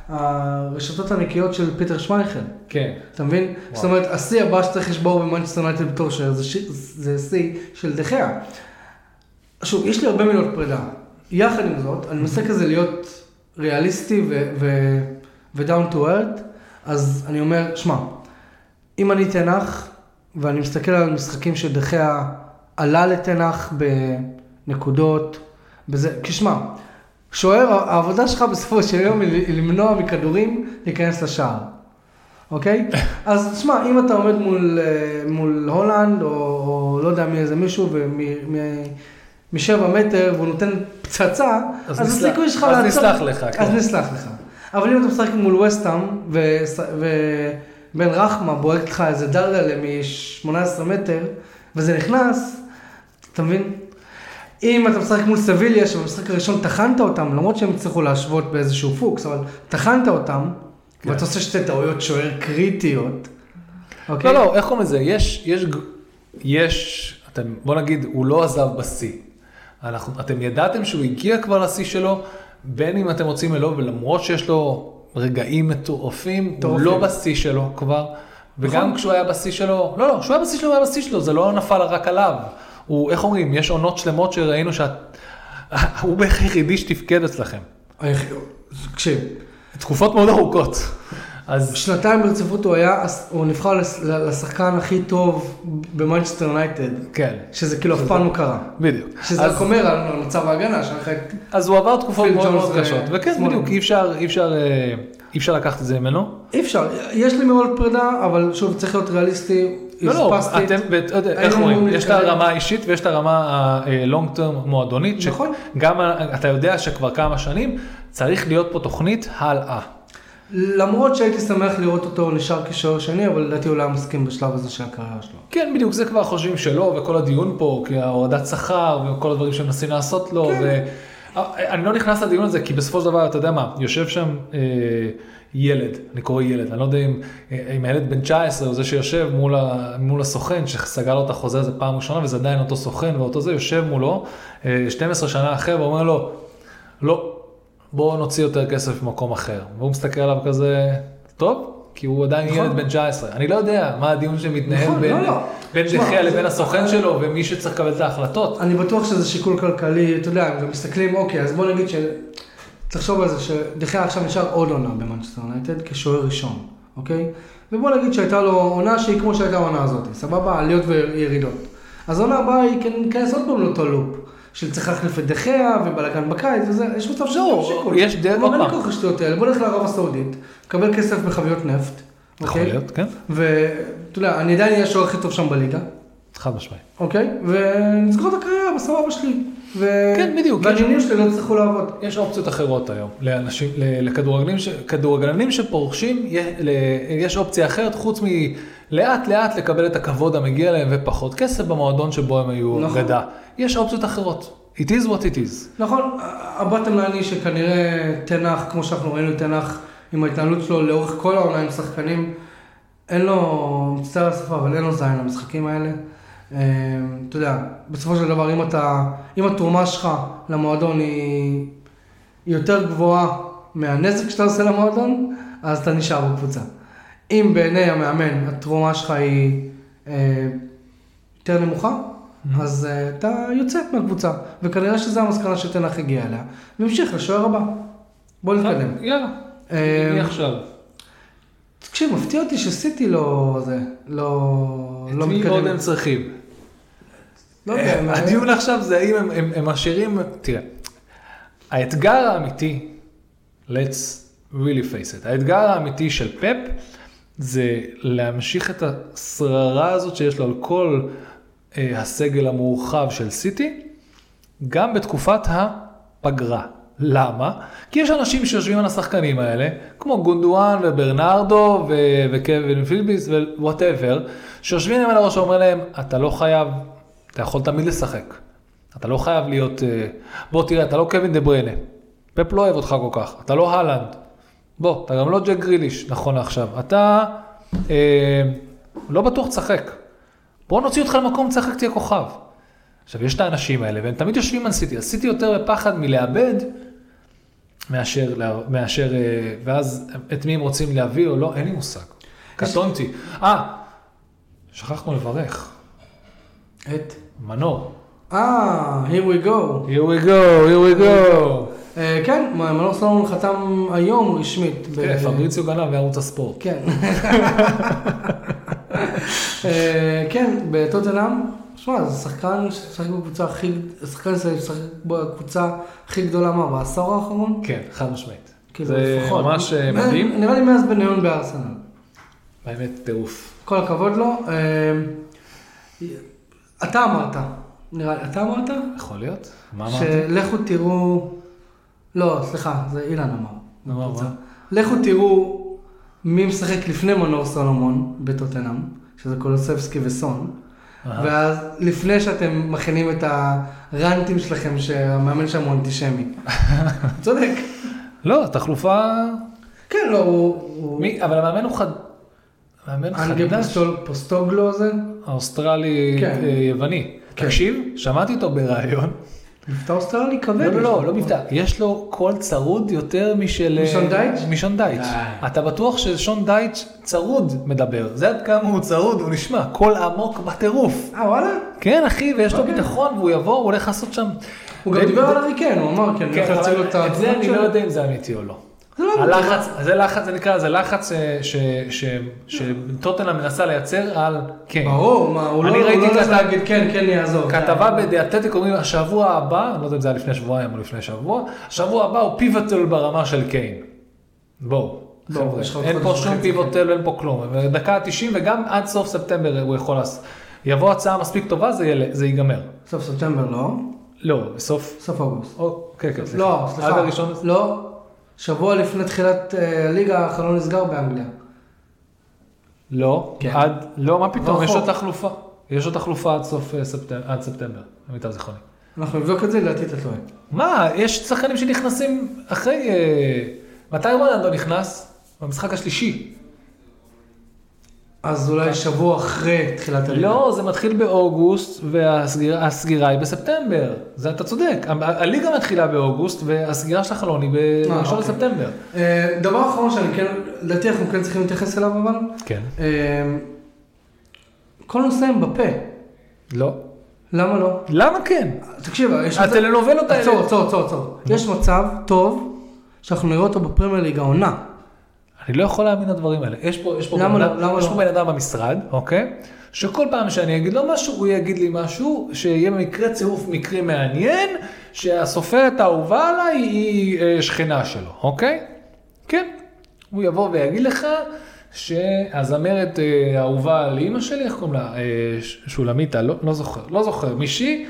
הרשתות הנקיות של פיטר שמייכל. כן. אתה מבין? זאת אומרת, השיא הבא שצריך לשבור במנצ'סטר יונייטד בתור שוער, זה שיא של דחיה. שוב, יש לי הרבה מילות פרידה. יחד עם זאת, אני מנסה כזה להיות ריאליסטי ו-down to earth, אז אני אומר, שמע, אם אני תנח, ואני מסתכל על משחקים שדחיה עלה לתנח בנקודות, בזה, כי שמע, שוער, העבודה שלך בסופו של יום היא למנוע מכדורים להיכנס לשער. אוקיי? אז שמע, אם אתה עומד מול, אה, מול הולנד, או, או לא יודע מי איזה מישהו, ומשבע מטר, והוא נותן פצצה, אז אז, נסלח- הסיכוי שלך אז לעצור... נסלח לך, כן. אז נסלח לך. אבל אם אתה משחק מול וסטאם, ובן רחמה בועט לך איזה דרדלה מ-18 מטר, וזה נכנס, אתה מבין? אם אתה משחק מול סביליה, שבמשחק הראשון טחנת אותם, למרות שהם הצליחו להשוות באיזשהו פוקס, אבל טחנת אותם, כן. ואתה עושה שתי טעויות שוער קריטיות, אוקיי? לא, לא, איך קוראים לזה? יש, יש, יש, אתם, בוא נגיד, הוא לא עזב בשיא. אנחנו, אתם ידעתם שהוא הגיע כבר לשיא שלו, בין אם אתם רוצים ולא, ולמרות שיש לו רגעים מטורפים, הוא. לא בשיא שלו כבר. וגם נכון. כשהוא היה בשיא שלו, לא, לא, כשהוא היה בשיא שלו, הוא היה בשיא שלו, זה לא נפל רק עליו. הוא, איך אומרים, יש עונות שלמות שראינו שאת, הוא בערך היחידי שתפקד אצלכם. תקשיב, תקופות מאוד ארוכות. אז שנתיים ברציפות הוא היה, הוא נבחר לשחקן הכי טוב במנצ'סטר יונייטד, כן, שזה כאילו אף פעם לא קרה. בדיוק. שזה רק אומר על מצב ההגנה, את אז הוא עבר תקופות מאוד מאוד קשות, וכן. בדיוק, אי אפשר, אי אפשר, אה, אי אפשר לקחת את זה ממנו. אי אפשר, יש לי מאוד פרידה, אבל שוב, צריך להיות ריאליסטי. לא, לא, אתם, איך אומרים, אמורים יש את. הרמה האישית ויש את הרמה ה-long term מועדונית, נכון. שגם אתה יודע שכבר כמה שנים צריך להיות פה תוכנית הלאה. למרות שהייתי שמח לראות אותו נשאר כשוער שני, אבל לדעתי הוא לא היה מסכים בשלב הזה של הקריירה שלו. כן, בדיוק, זה כבר חושבים שלא, וכל הדיון פה, כי ההורדת שכר וכל הדברים שמנסים לעשות לו, כן. ו... אני לא נכנס לדיון הזה, כי בסופו של דבר, אתה יודע מה, יושב שם אה, ילד, אני קורא ילד, אני לא יודע אם, אה, אם הילד בן 19 הוא זה שיושב מול, ה, מול הסוכן, שסגר לו את החוזה הזה פעם ראשונה, וזה עדיין אותו סוכן ואותו זה, יושב מולו אה, 12 שנה אחר ואומר לו, לא, בוא נוציא יותר כסף ממקום אחר. והוא מסתכל עליו כזה, טוב, כי הוא עדיין נכון. ילד בן 19. אני לא יודע מה הדיון שמתנהל נכון, בין, לא, לא. בין דחיה זה- לבין הסוכן שלו ומי שצריך לקבל את ההחלטות. אני בטוח שזה שיקול כלכלי, אתה יודע, גם מסתכלים, אוקיי, אז בוא נגיד ש... תחשוב על זה, שדחיה עכשיו נשאר עוד עונה במנצ'סטר יונייטד כשוער ראשון, אוקיי? ובוא נגיד שהייתה לו עונה שהיא כמו שהייתה העונה הזאת, סבבה? עליות וירידות. אז העונה הבאה היא כן- ניכנס עוד פעם לאותו לופ, של צריך להחליף את דחיה ובלאגן בקיץ וזה, יש מצב שזה לא, שיקול. יש דרך- עוד אין לי פעם. כוח לשטויות האלה, בוא נלך לערב הסעודית, קבל כסף בחביות נפט, יכול אוקיי? להיות, כן, ואתה יודע, אני עדיין אהיה השוער הכי טוב שם בליגה. חד משמעי. אוקיי? ונסגור את הקריירה בסבבה שלי. ו... כן, בדיוק, והדיונים שלי לא יצטרכו לעבוד. יש אופציות אחרות היום לאנשים, לכדורגלנים, ש- שפורשים, יש אופציה אחרת חוץ מלאט לאט לקבל את הכבוד המגיע להם ופחות כסף במועדון שבו הם היו נכון. גדה. יש אופציות אחרות. It is what it is. נכון, הבטם ליין היא שכנראה תנח, כמו שאנחנו ראינו תנח, עם ההתנהלות שלו לאורך כל העונה עם שחקנים, אין לו, מצטער השפה, אבל אין לו זין למשחקים האלה. אה, אתה יודע, בסופו של דבר, אם אתה, אם התרומה שלך למועדון היא, היא יותר גבוהה מהנזק שאתה עושה למועדון, אז אתה נשאר בקבוצה. אם בעיני המאמן התרומה שלך היא אה, יותר נמוכה, אז אה, אתה יוצא מהקבוצה, וכנראה שזו המסקנה שתנח הגיע אליה, והמשיך לשוער הבא. בוא נתקדם. יאללה, אה, מי עכשיו? תקשיב, מפתיע אותי שסיטי לא, זה, לא, את לא מי עוד הם מתקדם. צריכים? לא יודע, מה- הדיון עכשיו זה האם הם הם משאירים, תראה, האתגר האמיתי, let's really face it, האתגר האמיתי של פפ זה להמשיך את השררה הזאת שיש לו על כל אה, הסגל המורחב של סיטי, גם בתקופת הפגרה. למה? כי יש אנשים שיושבים על השחקנים האלה, כמו גונדואן וברנרדו ו- וקווין פילביס ווואטאבר, שיושבים להם על הראש ואומרים להם, אתה לא חייב, אתה יכול תמיד לשחק. אתה לא חייב להיות, אה, בוא תראה, אתה לא קווין דה בריינה. פפ לא אוהב אותך כל כך, אתה לא הולנד. בוא, אתה גם לא ג'ק גריליש, נכון לעכשיו. אתה אה, לא בטוח תשחק. בוא נוציא אותך למקום, תשחק, תהיה כוכב. עכשיו, יש את האנשים האלה, והם תמיד יושבים על סיטי, אז סיטי יותר בפחד מלאבד, מאשר, מאשר, אה, ואז את מי הם רוצים להביא או לא, אין לי מושג. קטונתי. אה, שכחנו לברך. את? מנור. אה, here we go. Here we go, here we go. אה, כן, מנור סולומון חתם היום רשמית. כן, פבריציו גנב בערוץ הספורט. כן. אה, כן, בטוטנאם, שמע, זה שחקן ששחק בקבוצה הכי, שחקן ששחק בקבוצה הכי גדולה, מה, בעשור האחרון? כן, חד משמעית. כאילו, זה. ממש אה, מדהים. נראה לי מאז בניון בארסנל. באמת טירוף. כל הכבוד לו. אתה אמרת, נראה לי, אתה אמרת? יכול להיות? מה אמרתי? שלכו תראו, לא, סליחה, זה אילן אמר. לכו תראו מי משחק לפני מנור סולומון בטוטנאם, שזה קולוסבסקי וסון. ואז לפני שאתם מכינים את הרנטים שלכם שהמאמן שם הוא אנטישמי. צודק. לא, תחלופה... כן, לא, הוא... מי? אבל המאמן הוא חד... המאמן חדש. פוסטקוגלו הזה, האוסטרלי כן. אה. כן. תקשיב, שמעתי אותו בריאיון. מבטא אוסטרלי כבד. לא, לא, לא, לו. לא מבטא. יש לו קול צרוד יותר משל... אה, משון דייץ'? משון דייץ'. די. אתה בטוח ששון דייץ' צרוד מדבר. זה עד כמה הוא צרוד, הוא נשמע. קול עמוק בטירוף. אה, וואלה? כן, אחי, ויש לו אוקיי. ביטחון, והוא יבוא, הוא הולך לעשות שם... הוא גם די- דיבר על אריקן, הוא אמר, כן, אני כן, הולך להציג לו את זה אני לא. יודע אם זה אמיתי או לא. לא הלחץ, זה לחץ, זה נקרא, זה לחץ אה, ש- ש- ש- שטוטנאם מנסה לייצר על קיין. ברור, מה, הוא לא ראיתי לא להגיד כן, כן יעזור. כתבה בדיאטטיק אומרים השבוע הבא, אני לא יודע אם זה היה לפני שבועיים או לפני שבוע, השבוע הבא הוא פיבוטל ברמה של קיין. בואו, חבר'ה, אין פה שום פיבוטל ואין פה כלום. דקה 90 וגם עד סוף ספטמבר הוא יכול. יבוא הצעה מספיק טובה, זה ייגמר. סוף ספטמבר לא, לא, בסוף, סוף אוגוסט. או, כן, כן, סליחה. לא, סליחה. עד הראשון, לא, שבוע לפני תחילת אה, הליגה החלון נסגר באנגליה. לא, כן. עד, לא, מה פתאום, יש. עוד תחלופה. יש עוד תחלופה עד סוף אה, ספטמבר, עד ספטמבר, למיטב זיכרוני. אנחנו נבדוק את זה, לדעתי אתה טועה. מה, יש שחקנים שנכנסים אחרי... אה, מתי רונלדו נכנס? במשחק השלישי. אז אולי שבוע אחרי תחילת הליגה. לא, זה מתחיל באוגוסט והסגירה הסגירה היא בספטמבר. זה אתה צודק. הליגה מתחילה באוגוסט והסגירה של החלון היא ב-1 אה, אוקיי. לספטמבר. אה, דבר אחרון שאני כן, לדעתי אנחנו כן צריכים להתייחס אליו אבל, כן. אה, כל נושא הם בפה. לא. למה לא? למה כן? תקשיב, יש מצב... הטלנובלות האלה... עצור, עצור, עצור, עצור. יש מצב טוב שאנחנו נראה אותו בפרמייר ליג העונה. אני לא יכול להאמין לדברים האלה. יש פה, יש פה, למה בן לא? אדם, למה יש לא? פה בן אדם במשרד, אוקיי? שכל פעם שאני אגיד לו משהו, הוא יגיד לי משהו, שיהיה מקרה צירוף מקרי מעניין, שהסופרת האהובה עליי היא אה, שכנה שלו, אוקיי? כן. הוא יבוא ויגיד לך שהזמרת אה, האהובה על אימא שלי, איך קוראים לה? אה, שולמיתה, לא, לא זוכר, לא זוכר, מישהי,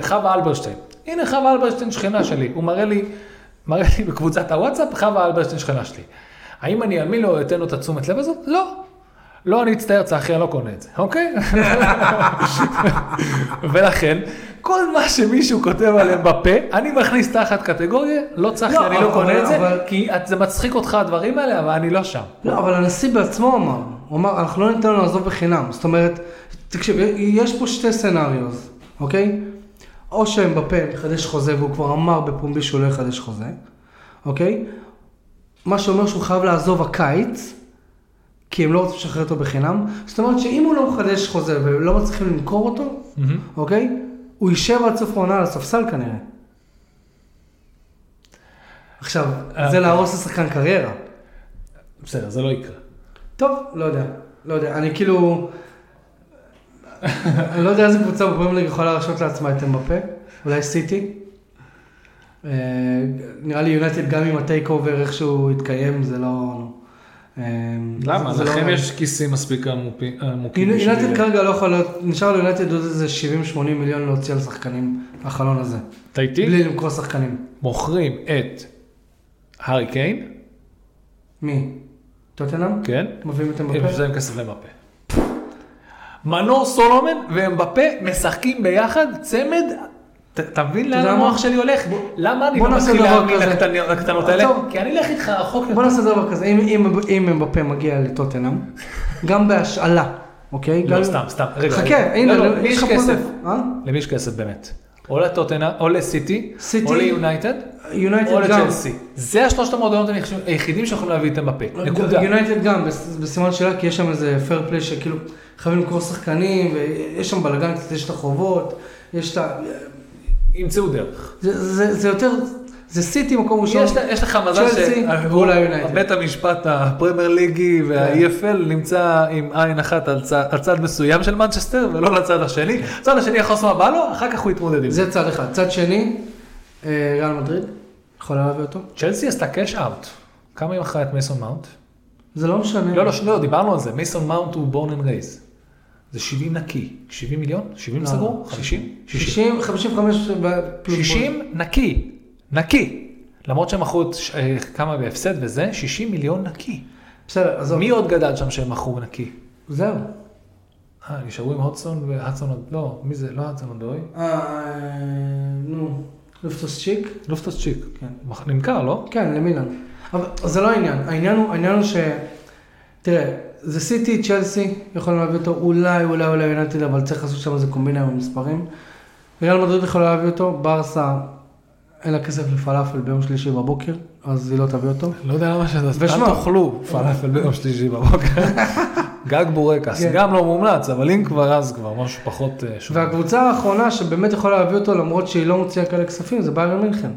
חווה אלברשטיין. הנה חווה אלברשטיין שכנה שלי, הוא מראה לי, מראה לי בקבוצת הוואטסאפ, חווה אלברשטיין שכנה שלי. האם אני אאמין לו, אתן לו את התשומת לב הזאת? לא. לא, אני מצטער, צחי, אני לא קונה את זה, אוקיי? ולכן, כל מה שמישהו כותב עליהם בפה, אני מכניס תחת קטגוריה, לא צחי, לא, אני אבל- לא קונה את זה, אבל- כי זה מצחיק אותך הדברים האלה, אבל אני לא שם. לא, אבל הנשיא בעצמו אמר, הוא אמר, אנחנו לא ניתן לו לעזוב בחינם. זאת אומרת, תקשיב, יש פה שתי סצנריוז, אוקיי? או שמבפה מחדש חוזה, והוא כבר אמר בפומבי שהוא לא יחדש חוזה, אוקיי? מה שאומר שהוא חייב לעזוב הקיץ, כי הם לא רוצים לשחרר אותו בחינם. זאת אומרת שאם הוא לא מחדש חוזה ולא מצליחים למכור אותו, אוקיי? הוא יישב עד סוף העונה על הספסל כנראה. עכשיו, אה, זה להרוס לשחקן קריירה. בסדר, זה לא יקרה. טוב, לא יודע, לא יודע, אני כאילו... אני לא יודע איזה קבוצה בפרמייר ליג יכולה להרשות לעצמה את אמבפה, אולי סיטי. אה, נראה לי יונייטד גם עם ה takeover איכשהו התקיים, זה לא... למה? זה- זה לא- לכם יש כיסים מספיק עמוקים. יונייטד כרגע לא יכול להיות, נשאר ליונייטד עוד איזה 70-80 מיליון להוציא על שחקנים, החלון הזה. אתה איתי? בלי למכור שחקנים. מוכרים את הארי קיין, מי? טוטנאם? כן? מביאים את אמבפה? שמים כסף למפה. מנור סולומן ואמבפה משחקים ביחד צמד. אתה מבין לאן? המוח שלי הולך? למה אני לא מתחיל להאמין לקטנות האלה? כי אני אלך איתך רחוק יותר. בוא נעשה דבר כזה, אם- אמבפה מגיע לטוטנאם, גם בהשאלה, אוקיי? לא, סתם, סתם. חכה. הנה, לא, לא, יש למי יש לך כסף? אה? למי יש כסף באמת? או לטוטנהאם, או לסיטי, סיטי. או ליונייטד, יונייטד או. לצ'לסי. זה השלושת המועדונות היחידים שיכולים להביא את אמבפה. נקודה. יונייטד גם, בס- בסימן שאלה, כי יש שם איזה fair play שכאילו חייבים למכור שחקנים, ויש שם בלאגן קצת, יש את החובות, יש את ה... ימצאו דרך. זה- זה זה יותר, זה סיטי מקום ראשון. יש יש לך מזל. שבית המשפט הפרמייר ליגי וה-EFL נמצא עם עין אחת על צד- על צד מסוים של מנצ'סטר ולא לצד השני. הצד השני יכול לעשות מה בא לו, אחר כך הוא יתמודד עם זה. זה צד אחד. צד שני, אה, ריאל מדריד, יכולה להביא אותו. צ'לסי עשתה cash out. כמה היא מכרה את מייסון מאונט? זה לא משנה. לא, לא, לא, דיברנו על זה. מייסון מאונט הוא born and raised. זה 70 נקי. 70 מיליון? 70 לא, סגור? לא. 50? 60. 60, 55 ב- פלוס 60 נקי. נקי. למרות שהם מכרו אה, כמה בהפסד וזה, 60 מיליון נקי. בסדר, עזוב. מי עוד גדל שם שהם מכרו נקי? זהו. אה, נשארו עם הודסון והדסון, עוד- לא, מי זה? לא הדסון אודוי. אה, נו, לופטוס צ'יק? לופטוס צ'יק. כן. נמכר, לא? כן, למילן. אבל זה לא העניין. העניין הוא, העניין הוא ש... תראה, זה סיטי, צ'לסי, יכולים להביא אותו, אולי, אולי, אולי יונתן, אבל צריך לעשות שם איזה קומבינה עם המספרים. ריאל מדריד יכולה להביא אותו, ברסה, אין לה כסף לפלאפל ביום שלישי בבוקר, אז היא לא תביא אותו. לא יודע למה שזה, ושמע- אל תאכלו פלאפל ביום שלישי בבוקר. גג בורקס, כן. גם לא מומלץ, אבל אם כבר אז כבר משהו פחות אה, שונה. והקבוצה האחרונה שבאמת יכולה להביא אותו, למרות שהיא לא מוציאה כאלה כספים, זה ביירן מינכן.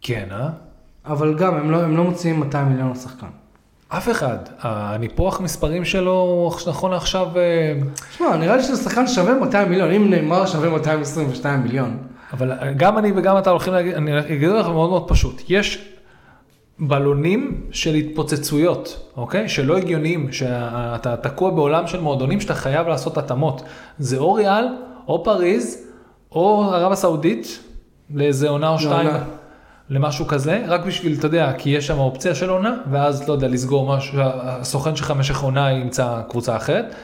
כן, אה? אבל גם, הם לא, הם לא מוציאים 200 מיליון לשחקן. אף אחד. הניפוח מספרים שלו נכון לעכשיו, אה, תשמע, נראה לי שזה שחקן שווה 200 מיליון, אם נאמר שווה 222 מיליון. אבל גם אני וגם אתה הולכים להגיד, אני אגיד לך מאוד מאוד פשוט. יש בלונים של התפוצצויות, אוקיי? שלא הגיוניים, שאתה תקוע בעולם של מועדונים שאתה חייב לעשות התאמות. זה או ריאל, או פריז, או ערב הסעודית, לאיזה עונה או שתיים, לעונה. למשהו כזה, רק בשביל, אתה יודע, כי יש שם אופציה של עונה, ואז, לא יודע, לסגור משהו, הסוכן שלך במשך עונה ימצא קבוצה אחרת.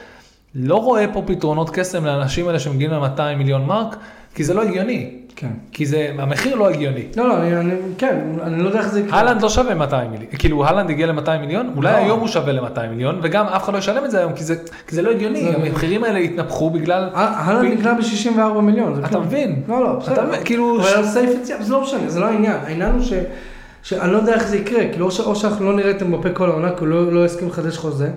לא רואה פה פתרונות קסם לאנשים האלה שמגיעים ל-200 מיליון מרק, כי זה לא הגיוני. כן. כי זה, המחיר לא הגיוני. לא, לא, אני, אני, כן, אני לא יודע איך זה. הלנד לא שווה 200 מיליון, כאילו הלנד הגיע ל-200 מיליון, אולי לא. היום הוא שווה ל-200 מיליון, וגם אף אחד לא ישלם את זה היום, כי זה, כי זה לא הגיוני, לא. המחירים האלה התנפחו בגלל, הלנד נקנה ב-64 מיליון. זה אתה כלום. מבין? לא, לא, אתה בסדר. מבין, כאילו, אבל על סעיף יציאה, זה לא משנה, זה לא העניין. העניין הוא ש... שאני לא יודע איך זה יקרה, כאילו או, ש... או שאנחנו לא נראה את אמבפה כל העונה, כי הוא לא, לא יסכים לחדש חוזה,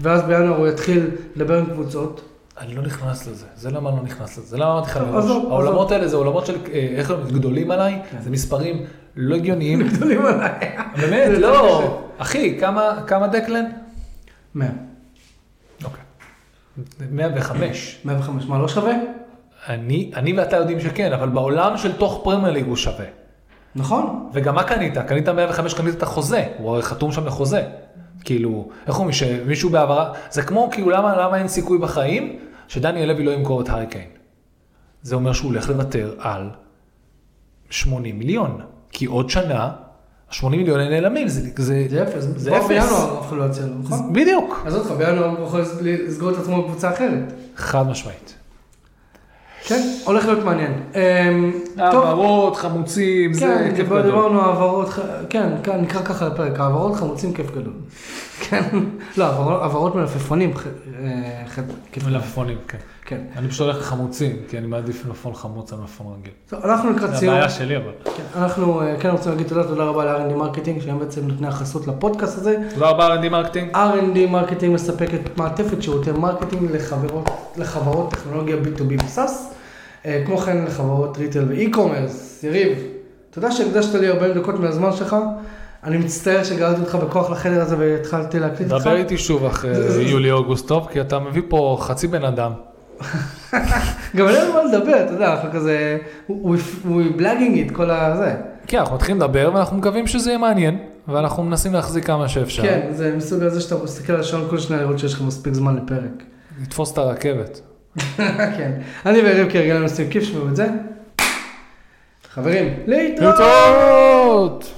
ואז בינואר הוא יתחיל לדבר עם קבוצות. אני לא נכנס לזה, זה למה אני לא נכנס לזה, זה למה אמרתי לך מראש, העולמות. האלה זה עולמות של, אה, איך אומרים, גדולים עליי, כן. זה מספרים לא הגיוניים, גדולים עליי. באמת, לא, אחי, כמה, כמה דקלן? 100. אוקיי. 105. 105, מה לא שווה? אני, אני ואתה יודעים שכן, אבל בעולם של תוך פרמייר ליג הוא שווה. נכון. וגם מה קנית? קנית 105, קנית את החוזה, הוא הרי חתום שם לחוזה. כאילו, איך אומרים, שמישהו בהעברה, זה כמו, כאילו, למה, למה אין סיכוי בחיים שדניאל לוי לא ימכור את הארי קיין? זה אומר שהוא הולך לוותר על 80 מיליון, כי עוד שנה, ה-80 מיליון הם נעלמים, זה, זה, זה אפס. זה אפס. בינואר אף אחד לא יוצא לו, נכון? בדיוק, עזוב אותך, בינואר הוא יכול לסגור את עצמו בקבוצה אחרת. חד משמעית. כן, הולך להיות מעניין. אמ, העברות, חמוצים, כן, זה כיף דיבר- גדול. דיברנו העברות, כן, כן, נקרא ככה לפרק, העברות חמוצים כיף גדול. כן, לא, העברות- מלפפונים, אה, כיף. מלפפונים, כן. כן. אני פשוט הולך לחמוצים, כי אני מעדיף מלפפון חמוץ על מלפפון רגיל. טוב, אנחנו לקראת זה סיום. הבעיה שלי אבל. כן, אנחנו אה, כן רוצים להגיד תודה, תודה רבה ל- R&D Marketing, שהם בעצם נותני החסות לפודקאסט הזה. תודה רבה R&D Marketing. R&D Marketing מספקת מעטפת שירותי marketing לחברות, טכנולוגיה B2B ו- SaaS, אה, כמו כן לחברות retail ו- e-commerce. יריב, תודה שהקדשת לי 40 דקות מהזמן שלך, אני מצטער שגררתי אותך בכוח לחדר הזה והתחלתי להקליט איתך. דבר איתי שוב אחרי זה- זה- יולי אוגוסט טוב, כי אתה מביא פה חצי בן אדם. גם אין לנו מה לדבר, אתה יודע, אנחנו כזה, we blagging it, כל הזה. כן, אנחנו מתחילים לדבר ואנחנו מקווים שזה יהיה מעניין, ואנחנו מנסים להחזיק כמה שאפשר. כן, זה מסוג הזה שאתה מסתכל על השעון כל שניה לראות שיש לך מספיק זמן לפרק. לתפוס את הרכבת. כן. אני ויריב כרגע עושים כיף, שמעו את זה. חברים! להתראות!